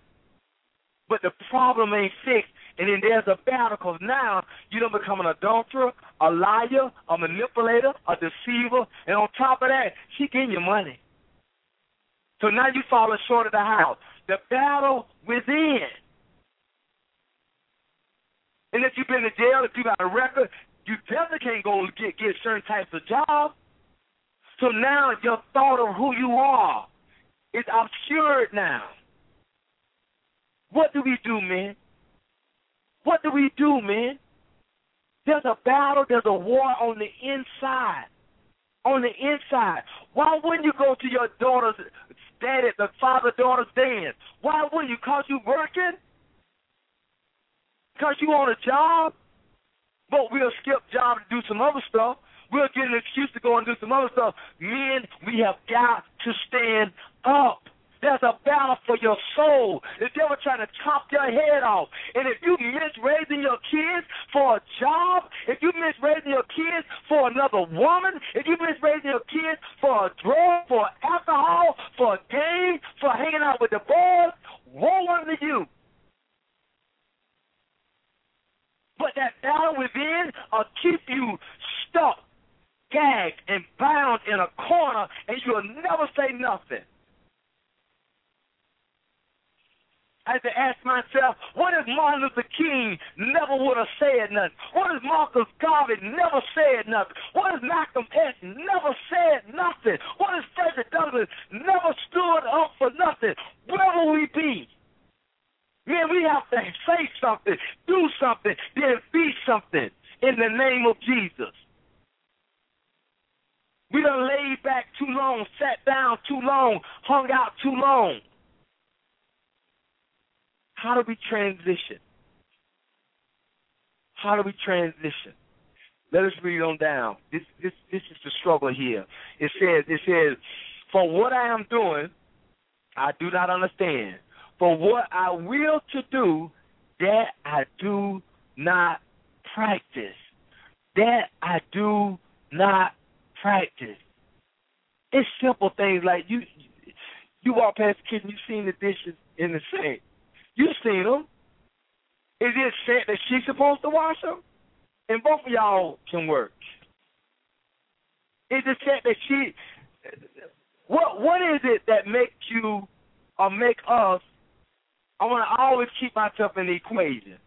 But the problem ain't fixed. And then there's a battle because now you don't become an adulterer, a liar, a manipulator, a deceiver, and on top of that, she getting your money. So now you falling short of the house. The battle within. And if you've been in jail, if you got a record, you definitely can't go get get certain types of jobs. So now your thought of who you are is obscured now. What do we do, man? What do we do, man? There's a battle, there's a war on the inside. On the inside. Why wouldn't you go to your daughter's daddy, the father daughter's dance? Why wouldn't you? Because you working? Because you on a job? But we'll skip job to do some other stuff. We'll get an excuse to go and do some other stuff. Men, we have got to stand up. There's a battle for your soul. The devil trying to chop your head off. And if you miss raising your kids for a job, if you miss raising your kids for another woman, if you miss raising your kids for a drug, for alcohol, for a game, for hanging out with the boys, woe unto you. But that battle within will keep you stuck gagged and bound in a corner, and you'll never say nothing. I had to ask myself, what if Martin Luther King never would have said nothing? What if Marcus Garvey never said nothing? What if Malcolm X never said nothing? What if Frederick Douglass never stood up for nothing? Where will we be? Man, we have to say something, do something, then be something in the name of Jesus. We done laid back too long, sat down too long, hung out too long. How do we transition? How do we transition? Let us read on down. This this this is the struggle here. It says it says, For what I am doing, I do not understand. For what I will to do, that I do not practice. That I do not practice. It's simple things like you you walk past the kitchen, you seen the dishes in the sink. You seen them. Is it said that she's supposed to wash them? And both of y'all can work. Is it said that she? What What is it that makes you or make us? I want to always keep myself in the equation.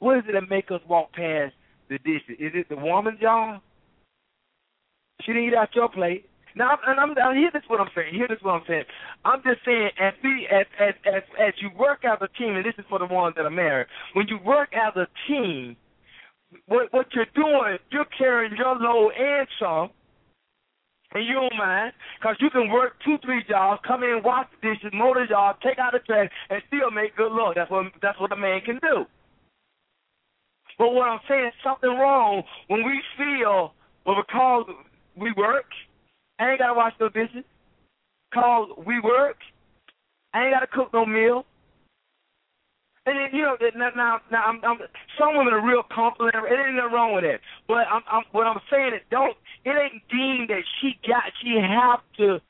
What is it that make us walk past the dishes? Is it the woman's job? She didn't eat out your plate. Now, and I'm, I'm here. This is what I'm saying. Here, this is what I'm saying. I'm just saying, as we, as as as as you work as a team, and this is for the ones that are married. When you work as a team, what what you're doing, you're carrying your load and some, and you don't mind, because you can work two, three jobs, come in, wash the dishes, the yard, take out the trash, and still make good look. That's what that's what a man can do. But what I'm saying, something wrong when we feel, well, because we work, I ain't gotta wash no dishes. called We Work. I ain't got to cook no meal. And then, you know, now, now, now I'm, I'm, some women are real complimentary. It ain't nothing wrong with that. But I'm, I'm, what I'm saying is, don't. It ain't deemed that she got. She have to.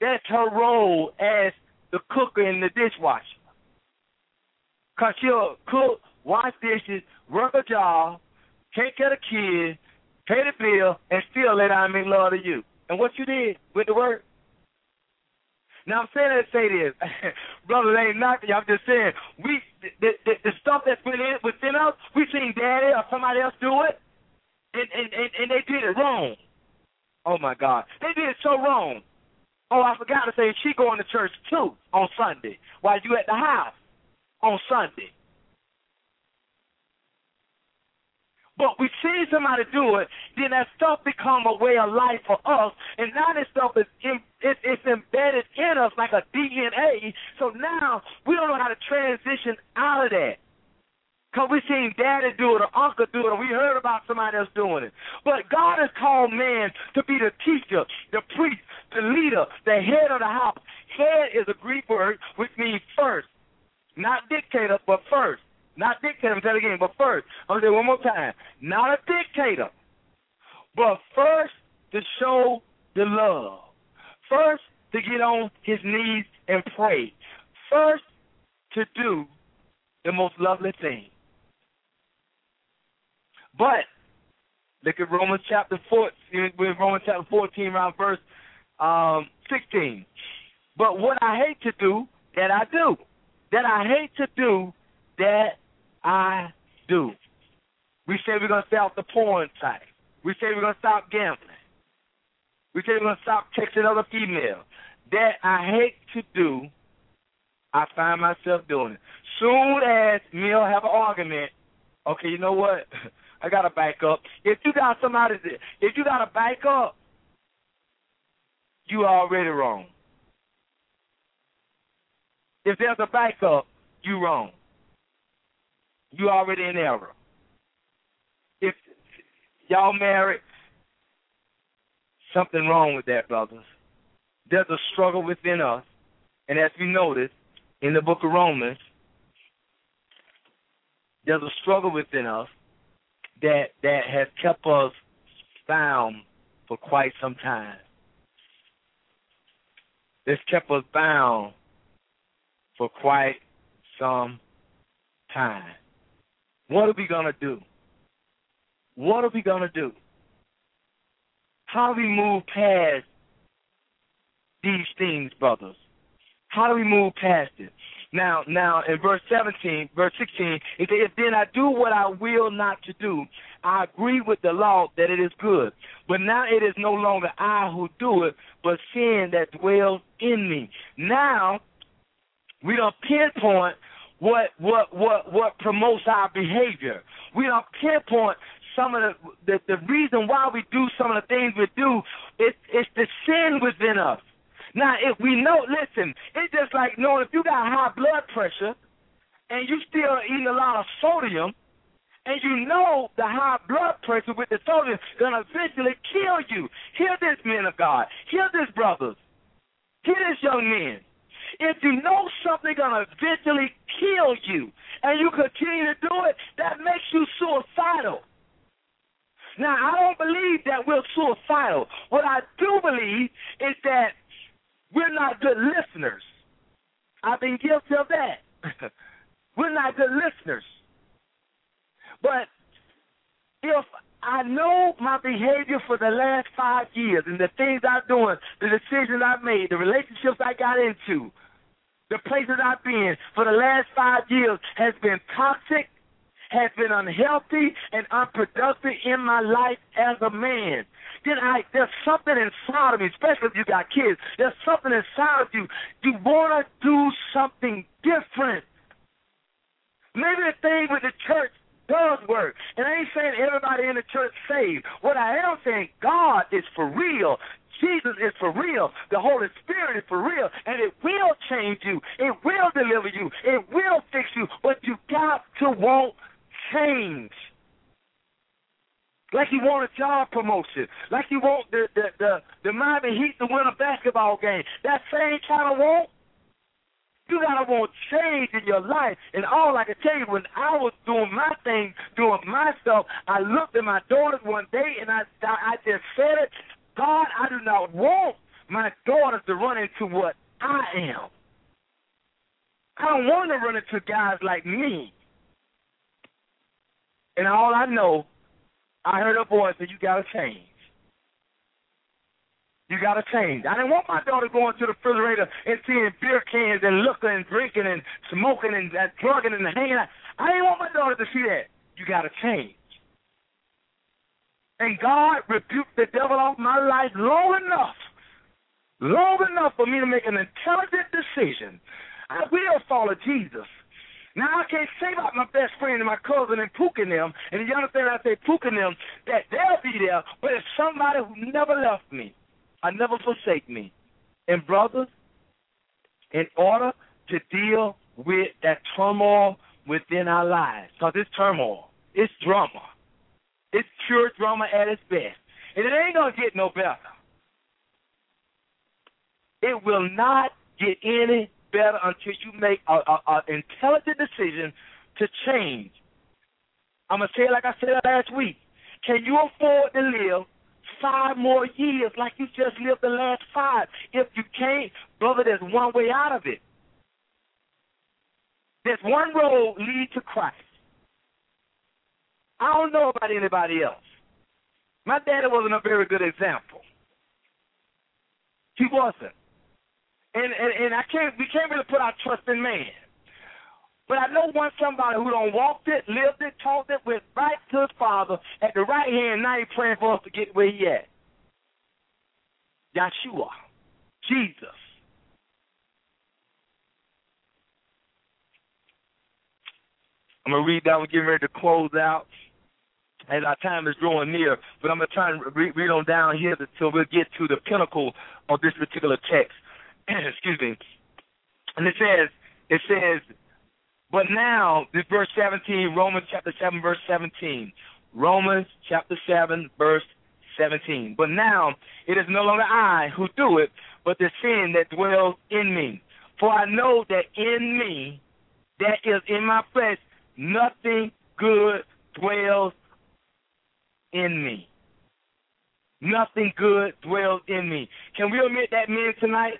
That's her role as the cooker and the dishwasher. Cause she'll cook, wash dishes, work a job, take care of the kids, pay the bill, and still let I make love to you. And what you did with the work. Now I'm saying that say this, brother. Ain't knocking you. I'm just saying we the, the, the stuff that's within within us. We seen daddy or somebody else do it, and and and, and they did it wrong. Oh my God, they did it so wrong. Oh, I forgot to say she going to church too on Sunday while you at the house on Sunday. But we see somebody do it, then that stuff become a way of life for us, and now stuff is in, it, it's embedded in us like a DNA. So now we don't know how to transition out of that. Because we seen daddy do it or uncle do it or we heard about somebody else doing it. But God has called man to be the teacher, the priest, the leader, the head of the house. Head is a Greek word which means first. Not dictator, but first. Not dictator, I'm telling again, but first. I'm going to say one more time. Not a dictator, but first to show the love. First to get on his knees and pray. First to do the most lovely thing. But look at Romans chapter four, 14, Romans chapter 14, around verse um, 16. But what I hate to do, that I do. That I hate to do, that I do. We say we're going to stay off the porn site. We say we're going to stop gambling. We say we're going to stop texting other females. That I hate to do, I find myself doing it. Soon as me will have an argument, okay, you know what? I got to back up. If you got somebody, if you got to back up, you already wrong. If there's a backup, you wrong you already in error. If y'all married, something wrong with that, brothers. There's a struggle within us, and as we notice in the book of Romans, there's a struggle within us that that has kept us bound for quite some time. It's kept us bound for quite some time. What are we going to do? What are we going to do? How do we move past these things, brothers? How do we move past it? Now, now in verse 17, verse 16, it says, then I do what I will not to do, I agree with the law that it is good. But now it is no longer I who do it, but sin that dwells in me. Now, we don't pinpoint what what what what promotes our behavior. We don't pinpoint some of the, the the reason why we do some of the things we do. It's it's the sin within us. Now, if we know, listen, it's just like knowing if you got high blood pressure and you still eating a lot of sodium, and you know the high blood pressure with the sodium gonna eventually kill you. Hear this, men of God. Hear this, brothers. Hear this, young men. If you know something gonna eventually kill you and you continue to do it, that makes you suicidal. Now, I don't believe that we're suicidal. What I do believe is that we're not good listeners. I've been guilty of that. we're not good listeners. But if I know my behavior for the last five years and the things I'm doing, the decisions I've made, the relationships I got into, the places I've been for the last five years has been toxic, has been unhealthy and unproductive in my life as a man. Then I there's something inside of me, especially if you got kids, there's something inside of you. You wanna do something different. Maybe the thing with the church does work. And I ain't saying everybody in the church saved. What I am saying, God is for real. Jesus is for real. The Holy Spirit is for real. And it will change you. It will deliver you. It will fix you. But you got to want change. like you want a job promotion, like you want the the the, the Miami Heat to win a basketball game. That same kind of want. You gotta want change in your life. And all I can tell you, when I was doing my thing, doing my stuff, I looked at my daughters one day and I I just said it. God, I do not want my daughters to run into what I am. I don't want to run into guys like me. And all I know, I heard a voice that you got to change. You got to change. I didn't want my daughter going to the refrigerator and seeing beer cans and looking and drinking and smoking and uh, drugging and hanging out. I didn't want my daughter to see that. You got to change. And God rebuked the devil off my life long enough, long enough for me to make an intelligent decision. I will follow Jesus. Now I can't say about my best friend and my cousin and Pook and them, and you understand I say Pook and them, that they'll be there, but it's somebody who never left me. I never forsake me. And brothers, in order to deal with that turmoil within our lives, because it's turmoil, it's drama. It's pure drama at its best. And it ain't to get no better. It will not get any better until you make an intelligent decision to change. I'm to say it like I said last week. Can you afford to live five more years like you just lived the last five? If you can't, brother, there's one way out of it. There's one road lead to Christ. I don't know about anybody else. My daddy wasn't a very good example. He wasn't and, and and I can't we can't really put our trust in man. But I know one somebody who don't walked it, lived it, talked it, went right to his father at the right hand. Now he's praying for us to get where he at. Yeshua, Jesus. I'm gonna read that. We're getting ready to close out as our time is drawing near. But I'm gonna try and read, read on down here until we get to the pinnacle of this particular text. excuse me, and it says, it says, but now, this verse 17, Romans chapter 7, verse 17. Romans chapter 7, verse 17. But now it is no longer I who do it, but the sin that dwells in me. For I know that in me, that is in my flesh, nothing good dwells in me. Nothing good dwells in me. Can we admit that men tonight?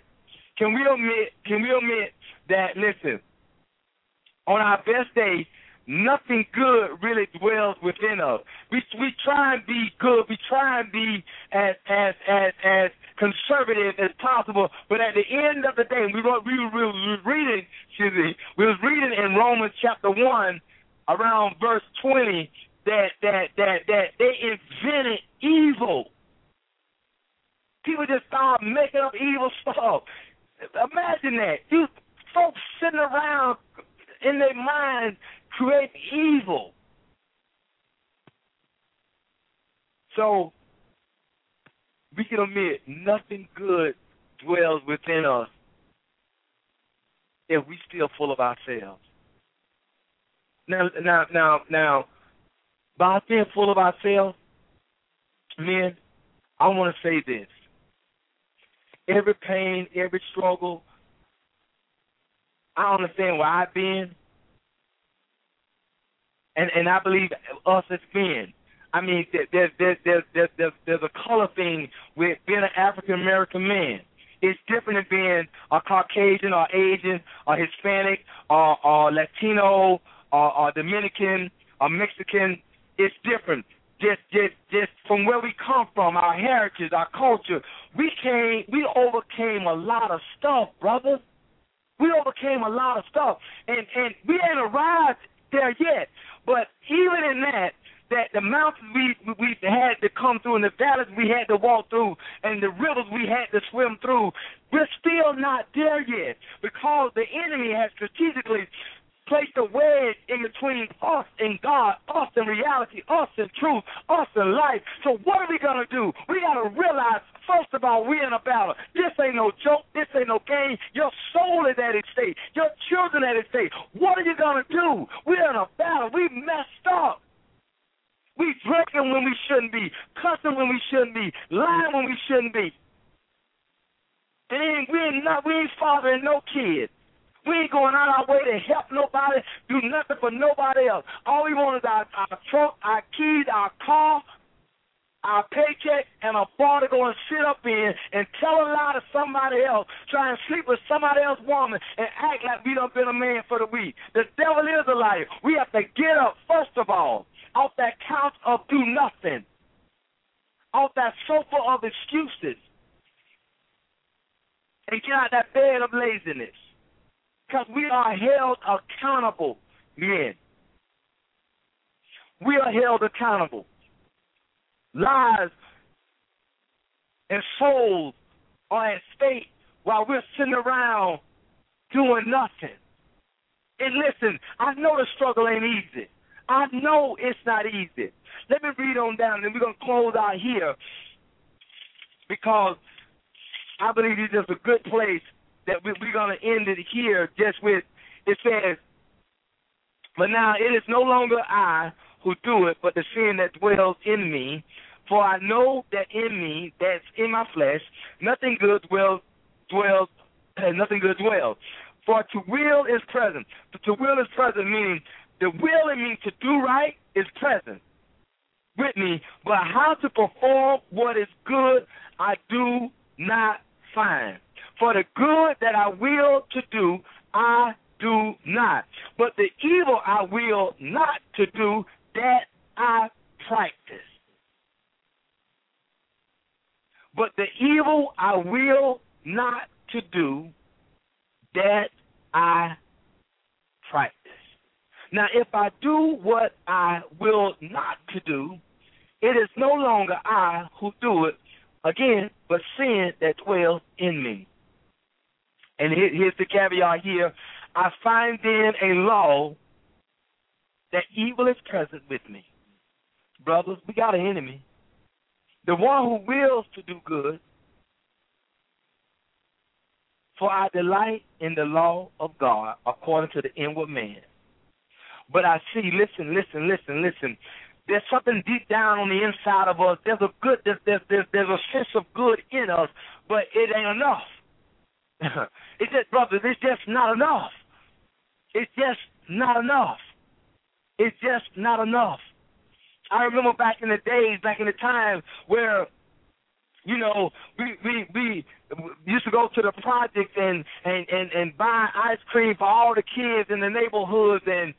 Can we admit? Can we admit that? Listen, on our best days, nothing good really dwells within us. We we try and be good. We try and be as as as as conservative as possible. But at the end of the day, we were, we were reading. Excuse me. We was reading in Romans chapter one, around verse twenty, that that that that they invented evil. People just started making up evil stuff. Imagine that. You folks sitting around in their mind create evil. So we can admit nothing good dwells within us if we still full of ourselves. Now, now, now, now, by being full of ourselves, men, I want to say this every pain, every struggle. I don't understand where I've been, and and I believe us as men. I mean, there's there's there's there's there's, there's a color thing with being an African American man. It's different than being a Caucasian or Asian or Hispanic or, or Latino or, or Dominican or Mexican. It's different just just just from where we come from, our heritage, our culture, we came we overcame a lot of stuff, brother. We overcame a lot of stuff. And and we ain't arrived there yet. But even in that, that the mountains we we had to come through and the valleys we had to walk through and the rivers we had to swim through, we're still not there yet because the enemy has strategically placed a wedge in between us and God, us and reality, us and truth, us and life. So what are we gonna do? We gotta realize first of all we're in a battle. This ain't no joke. This ain't no game. Your soul is at stake. Your children at stake. What are you gonna do? We're in a battle. We messed up. We drinking when we shouldn't be, cussing when we shouldn't be, lying when we shouldn't be. And we ain't not we ain't fathering no kids. We ain't going out our way to help nobody, do nothing for nobody else. All we want is our, our trunk, our keys, our car, our paycheck, and a bar to go and sit up in and tell a lie to somebody else, try and sleep with somebody else's woman, and act like we done been a man for the week. The devil is a liar. We have to get up, first of all, off that couch of do nothing, off that sofa of excuses, and get out that bed of laziness. Because we are held accountable, men. We are held accountable. Lives and souls are at stake while we're sitting around doing nothing. And listen, I know the struggle ain't easy. I know it's not easy. Let me read on down, and we're going to close out here because I believe this is a good place that we, we're going to end it here just with it says, But now it is no longer I who do it, but the sin that dwells in me. For I know that in me, that's in my flesh, nothing good dwells, dwells, nothing good dwells. For to will is present. To will is present, meaning the will in me to do right is present with me, but how to perform what is good, I do not find. For the good that I will to do, I do not. But the evil I will not to do, that I practice. But the evil I will not to do, that I practice. Now, if I do what I will not to do, it is no longer I who do it, again, but sin that dwells in me. And here's the caveat here. I find then a law that evil is present with me. Brothers, we got an enemy. The one who wills to do good. For I delight in the law of God according to the inward man. But I see, listen, listen, listen, listen. There's something deep down on the inside of us. There's a good, there's, there's, there's, there's a sense of good in us, but it ain't enough. it's just, brothers, it's just not enough. It's just not enough. It's just not enough. I remember back in the days, back in the time where, you know, we we we used to go to the projects and and and and buy ice cream for all the kids in the neighborhoods and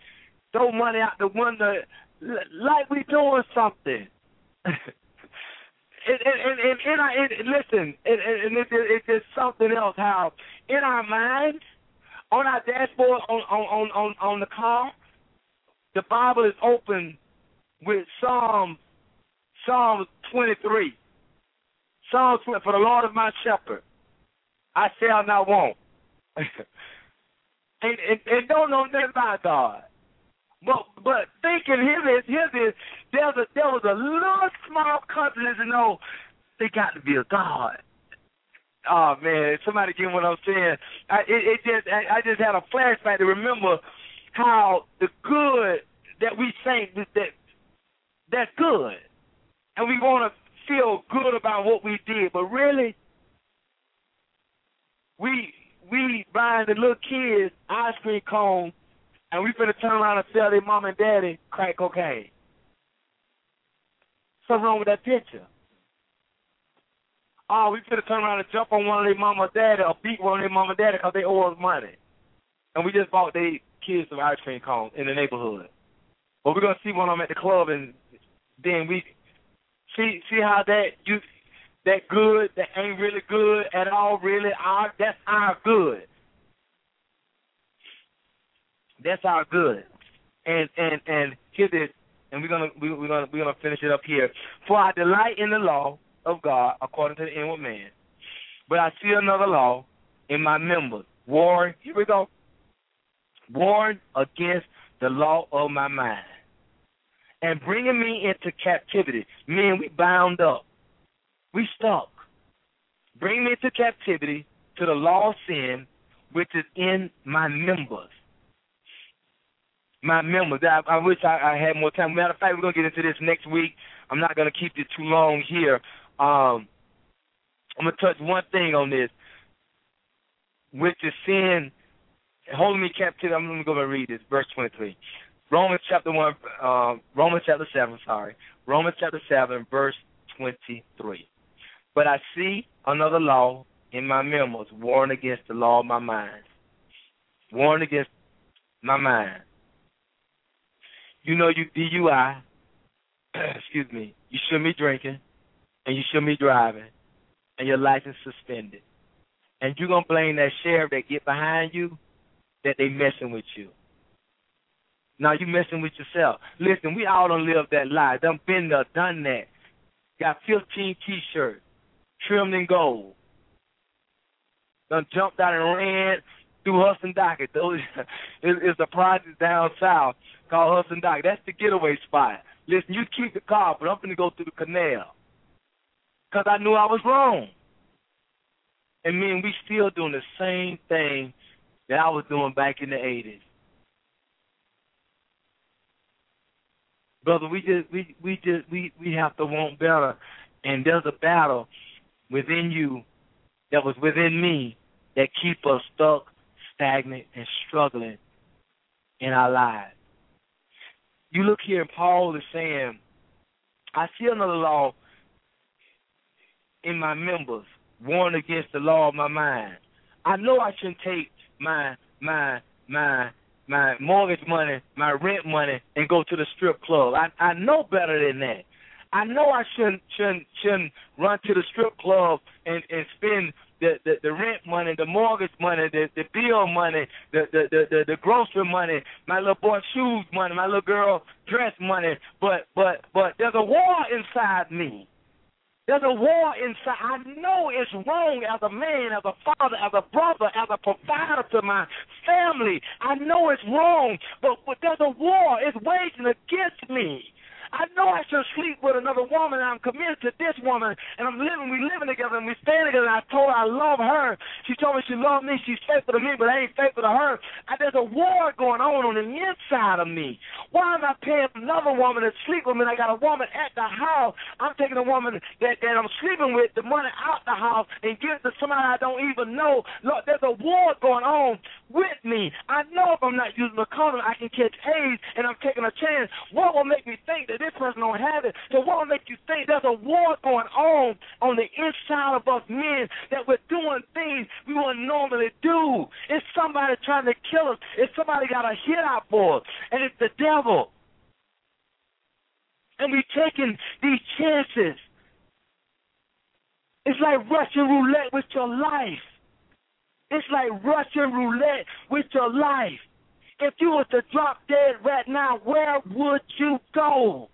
throw money out the window like we doing something. and, and, and, and, I, and listen, and, and it, it's just something else. How in our mind, on our dashboard, on on on on the car, the Bible is open with Psalm Psalm 23. Psalm 20, for the Lord is my shepherd, I shall not want. and, and, and don't know nothing about God. But but thinking him is his is there's a there was a little small confidence to know they got to be a God. Oh man, somebody get what I'm saying. I it, it just I, I just had a flashback to remember how the good that we think that, that that's good, and we want to feel good about what we did, but really we we buying the little kids ice cream cone and we finna turn around and sell their mom and daddy crack cocaine. Something wrong with that picture. Oh, we finna turn around and jump on one of their mom or daddy or beat one of their mom and daddy because they owe us money. And we just bought their kids some ice cream cones in the neighborhood. But we're gonna see one of them at the club and then we see see how that you that good that ain't really good at all really our that's our good. That's our good. And and and hear this, and we're gonna we, we're gonna we're gonna finish it up here. For I delight in the law of God according to the inward man, but I see another law in my members. War. Here we go. Warn against the law of my mind, and bringing me into captivity. Man, we bound up. We stuck. Bring me into captivity to the law of sin, which is in my members. My members. I, I wish I, I had more time. Matter of fact, we're gonna get into this next week. I'm not gonna keep it too long here. Um, I'm gonna touch one thing on this, which is sin holding me captive. I'm gonna go and read this, verse 23. Romans chapter one, uh, Romans chapter seven. Sorry, Romans chapter seven, verse 23. But I see another law in my members, warring against the law of my mind, warring against my mind. You know, you DUI. excuse me. You shouldn't be drinking, and you shouldn't be driving, and your license suspended. And you're gonna blame that sheriff that get behind you that they messing with you. Now you messing with yourself. Listen, we all don't live that life. Done been there, done that. Got 15 T-shirts, trimmed in gold. Done jumped out and ran through Hudson Docket. Those it's a project down south called Hudson Docket. That's the getaway spot. Listen, you keep the car, but I'm gonna go through the canal. Cause I knew I was wrong. And me and we still doing the same thing that I was doing back in the eighties. Brother, we just we we just we we have to want better. And there's a battle within you that was within me that keep us stuck, stagnant, and struggling in our lives. You look here, and Paul is saying, I see another law in my members, warring against the law of my mind. I know I shouldn't take my my my my mortgage money, my rent money, and go to the strip club. I I know better than that. I know I shouldn't shouldn't shouldn't run to the strip club and and spend the, the rent money, the mortgage money, the the bill money, the the the the, the grocery money, my little boy shoes money, my little girl dress money. But but but there's a war inside me. There's a war inside. I know it's wrong as a man, as a father, as a brother, as a provider to my family. I know it's wrong, but, but there's a war. It's waging against me. I know I should sleep with another woman, I'm committed to this woman, and I'm living, we living together, and we stand together, and I told her I love her. She told me she loved me, she's faithful to me, but I ain't faithful to her. And there's a war going on on the inside of me. Why am I paying another woman to sleep with me? I got a woman at the house. I'm taking a woman that, that I'm sleeping with, the money out the house, and give it to somebody I don't even know. Look, there's a war going on with me. I know if I'm not using the condom, I can catch AIDS, and I'm taking a chance. What will make me think that this person don't have it. So what will make you think there's a war going on on the inside of us men that we're doing things we wouldn't normally do? It's somebody trying to kill us. It's somebody got a hit out for us, and it's the devil. And we're taking these chances. It's like Russian roulette with your life. It's like Russian roulette with your life. If you was to drop dead right now, where would you go?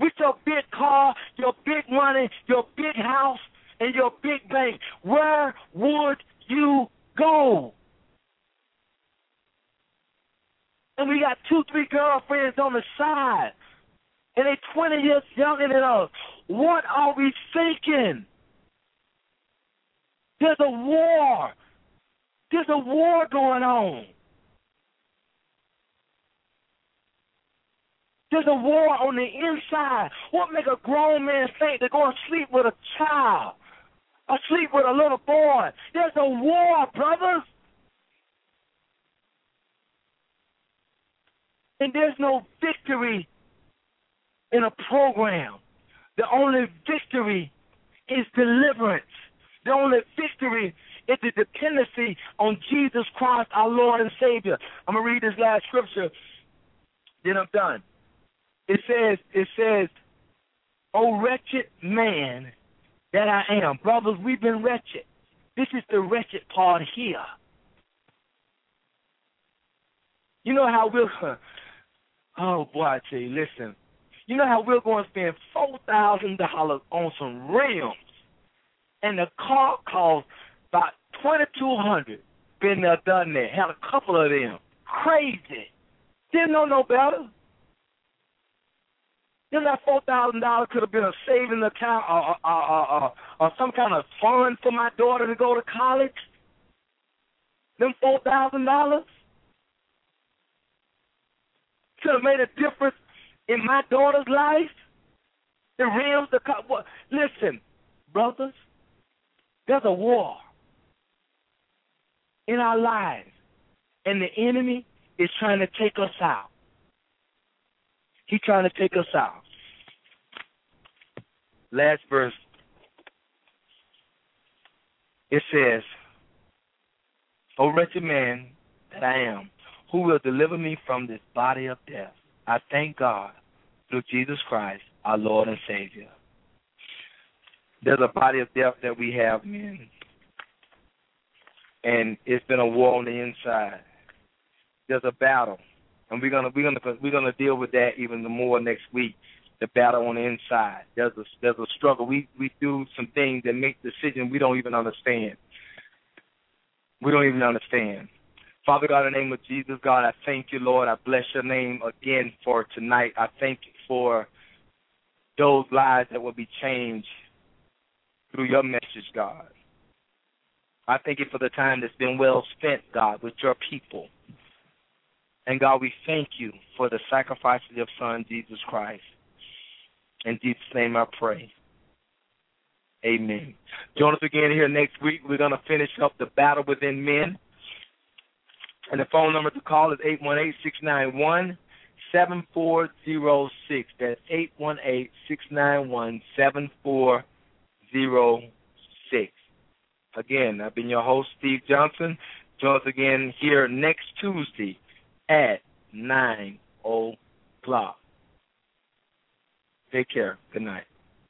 with your big car, your big money, your big house, and your big bank, where would you go? And we got two, three girlfriends on the side, and they're 20 years younger than us. What are we thinking? There's a war. There's a war going on. There's a war on the inside. What make a grown man think they're going to sleep with a child? Or sleep with a little boy? There's a war, brothers. And there's no victory in a program. The only victory is deliverance. The only victory is the dependency on Jesus Christ, our Lord and Savior. I'm to read this last scripture, then I'm done. It says, it says, Oh wretched man that I am. Brothers, we've been wretched. This is the wretched part here. You know how we'll oh boy, I tell you, listen. You know how we're going to spend four thousand dollars on some rims and the car cost about twenty two hundred. Been there, done that. Had a couple of them. Crazy. Didn't know no better. Then that four thousand dollars could have been a saving account or, or, or, or, some kind of fund for my daughter to go to college. Them four thousand dollars. to have made a difference in my daughter's life. The Rams, the what? Listen, brothers, there's a war in our lives, and the enemy is trying to take us out. He's trying to take us out. Last verse. It says, O wretched man that I am, who will deliver me from this body of death? I thank God through Jesus Christ, our Lord and Savior. There's a body of death that we have, men. And it's been a war on the inside. There's a battle. And we're gonna we're gonna we're gonna deal with that even more next week. The battle on the inside. There's a there's a struggle. We we do some things that make decisions we don't even understand. We don't even understand. Father God, in the name of Jesus, God, I thank you, Lord. I bless your name again for tonight. I thank you for those lives that will be changed through your message, God. I thank you for the time that's been well spent, God, with your people. And God, we thank you for the sacrifice of your Son, Jesus Christ. In Jesus' name I pray. Amen. Join us again here next week. We're going to finish up the battle within men. And the phone number to call is 818 691 7406. That's 818 691 7406. Again, I've been your host, Steve Johnson. Join us again here next Tuesday at 9 o'clock. Take care. Good night.